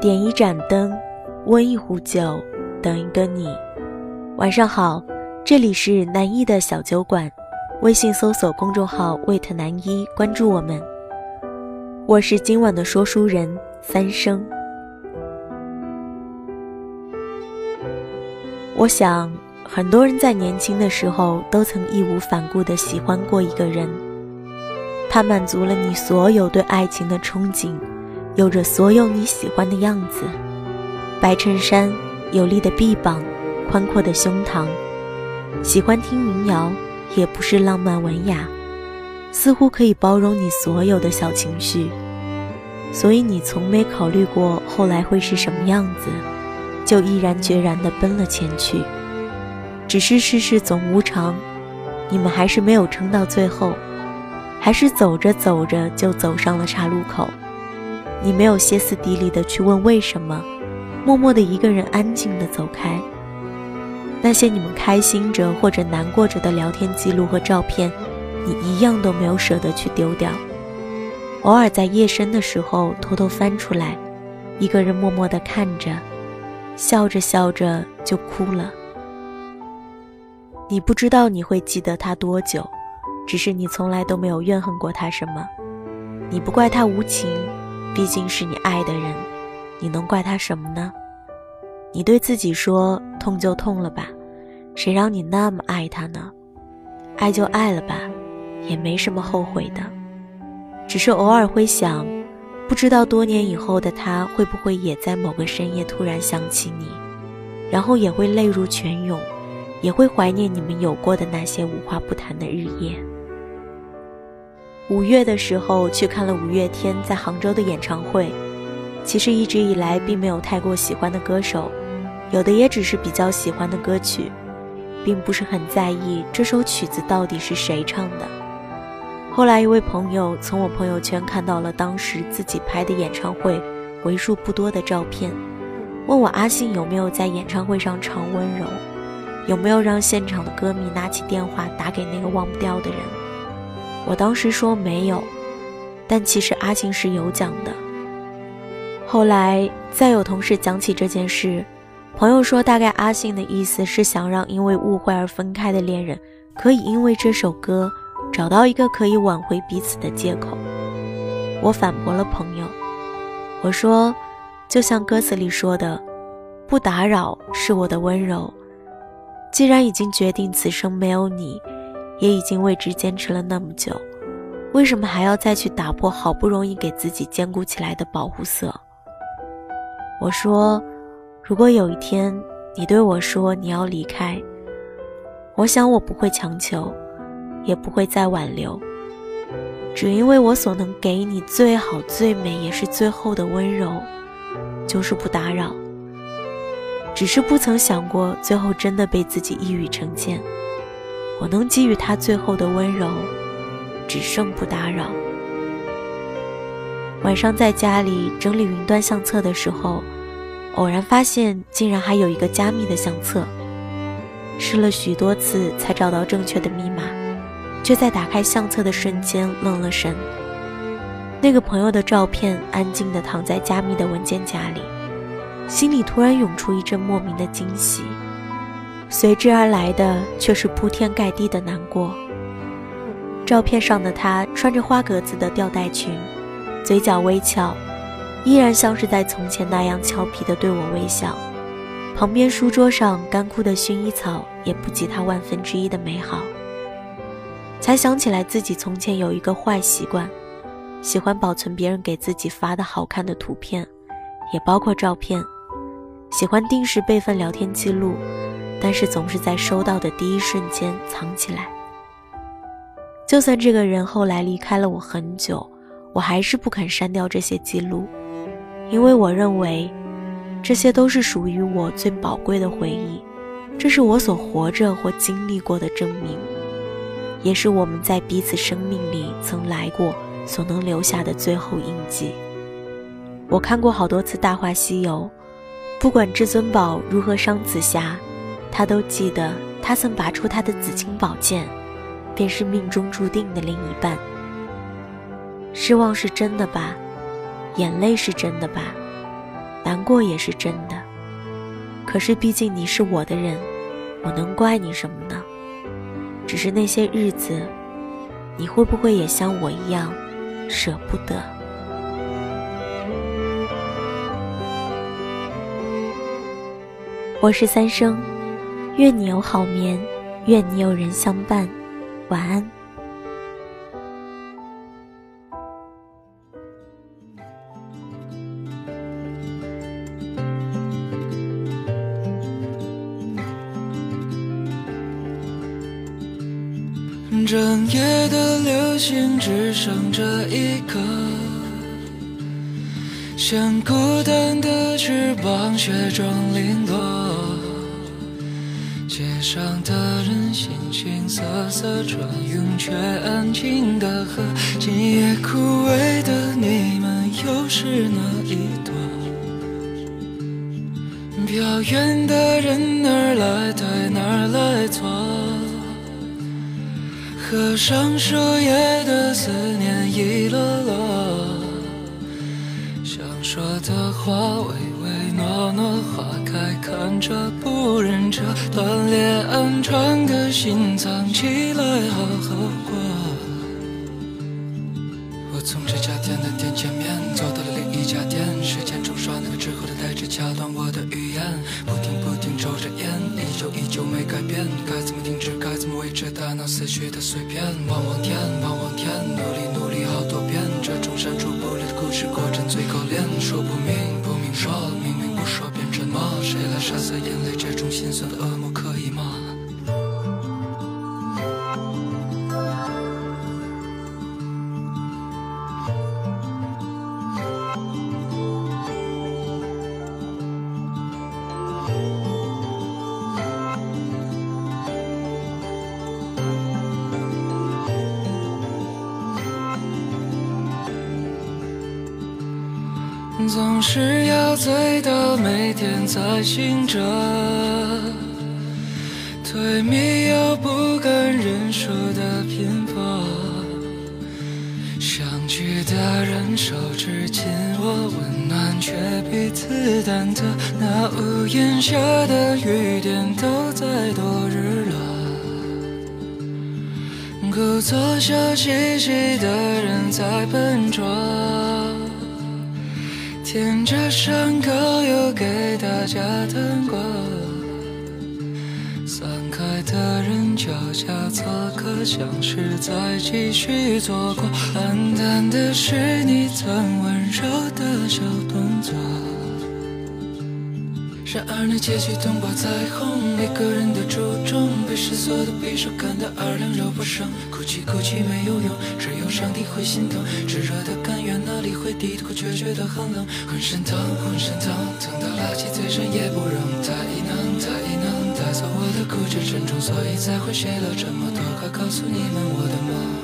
点一盏灯，温一壶酒，等一个你。晚上好，这里是南一的小酒馆，微信搜索公众号 “wait 南一”，关注我们。我是今晚的说书人三生。我想，很多人在年轻的时候都曾义无反顾地喜欢过一个人，他满足了你所有对爱情的憧憬。有着所有你喜欢的样子，白衬衫、有力的臂膀、宽阔的胸膛，喜欢听民谣，也不是浪漫文雅，似乎可以包容你所有的小情绪，所以你从没考虑过后来会是什么样子，就毅然决然地奔了前去。只是世事总无常，你们还是没有撑到最后，还是走着走着就走上了岔路口。你没有歇斯底里的去问为什么，默默的一个人安静的走开。那些你们开心着或者难过着的聊天记录和照片，你一样都没有舍得去丢掉。偶尔在夜深的时候偷偷翻出来，一个人默默的看着，笑着笑着就哭了。你不知道你会记得他多久，只是你从来都没有怨恨过他什么，你不怪他无情。毕竟是你爱的人，你能怪他什么呢？你对自己说：“痛就痛了吧，谁让你那么爱他呢？爱就爱了吧，也没什么后悔的。只是偶尔会想，不知道多年以后的他会不会也在某个深夜突然想起你，然后也会泪如泉涌，也会怀念你们有过的那些无话不谈的日夜。”五月的时候去看了五月天在杭州的演唱会，其实一直以来并没有太过喜欢的歌手，有的也只是比较喜欢的歌曲，并不是很在意这首曲子到底是谁唱的。后来一位朋友从我朋友圈看到了当时自己拍的演唱会为数不多的照片，问我阿信有没有在演唱会上唱温柔，有没有让现场的歌迷拿起电话打给那个忘不掉的人。我当时说没有，但其实阿信是有讲的。后来再有同事讲起这件事，朋友说大概阿信的意思是想让因为误会而分开的恋人，可以因为这首歌找到一个可以挽回彼此的借口。我反驳了朋友，我说，就像歌词里说的，不打扰是我的温柔。既然已经决定此生没有你。也已经为之坚持了那么久，为什么还要再去打破好不容易给自己坚固起来的保护色？我说，如果有一天你对我说你要离开，我想我不会强求，也不会再挽留，只因为我所能给你最好、最美也是最后的温柔，就是不打扰。只是不曾想过，最后真的被自己一语成谶。我能给予他最后的温柔，只剩不打扰。晚上在家里整理云端相册的时候，偶然发现竟然还有一个加密的相册。试了许多次才找到正确的密码，却在打开相册的瞬间愣了神。那个朋友的照片安静地躺在加密的文件夹里，心里突然涌出一阵莫名的惊喜。随之而来的却是铺天盖地的难过。照片上的他穿着花格子的吊带裙，嘴角微翘，依然像是在从前那样俏皮地对我微笑。旁边书桌上干枯的薰衣草也不及他万分之一的美好。才想起来自己从前有一个坏习惯，喜欢保存别人给自己发的好看的图片，也包括照片，喜欢定时备份聊天记录。但是总是在收到的第一瞬间藏起来。就算这个人后来离开了我很久，我还是不肯删掉这些记录，因为我认为，这些都是属于我最宝贵的回忆，这是我所活着或经历过的证明，也是我们在彼此生命里曾来过所能留下的最后印记。我看过好多次《大话西游》，不管至尊宝如何伤紫霞。他都记得，他曾拔出他的紫青宝剑，便是命中注定的另一半。失望是真的吧？眼泪是真的吧？难过也是真的。可是毕竟你是我的人，我能怪你什么呢？只是那些日子，你会不会也像我一样舍不得？我是三生，愿你有好眠，愿你有人相伴，晚安。整夜的流星只剩这一颗，像孤单的翅膀，雪中零落。街上的人形形色色，穿云却安静的喝。今夜枯萎的你们，又是哪一朵？表演的人哪儿来对，哪儿来错？河上树叶的思念一落落，想说的话唯唯诺诺，花开看着不忍折，断裂安窗的心藏起来好好过。我从这家店的店前面走到了另一家店，时间冲刷那个之后的代指，掐断我的语言，不停不停抽着烟，依旧依旧没改变，该怎么停止？该怎么维持大脑思绪的碎片，望望天，望望天，努力努力好多遍，这种删除不了的故事过程为了杀死眼泪？这种心酸的噩梦可以吗？总是要醉到每天才醒着，对迷药不敢认输的偏颇。相聚的人手指紧握，温暖却彼此忐忑。那屋檐下的雨点都在躲日落，故作笑嘻嘻的人在笨拙。舔着伤口，又给大家糖果。散开的人脚下此刻，像是在继续做过。暗淡的是你曾温柔的小动作。然而那结局灯光彩虹，每个人的初衷被世俗的匕首砍得二两肉不剩。哭泣哭泣没有用，只有上帝会心疼。炙热的甘愿哪里会低头，却觉得很冷。浑身疼，浑身疼，疼到拉起嘴唇也不扔。太难，太难，带走我的固执沉重，所以才会写了这么多，快告诉你们我的梦。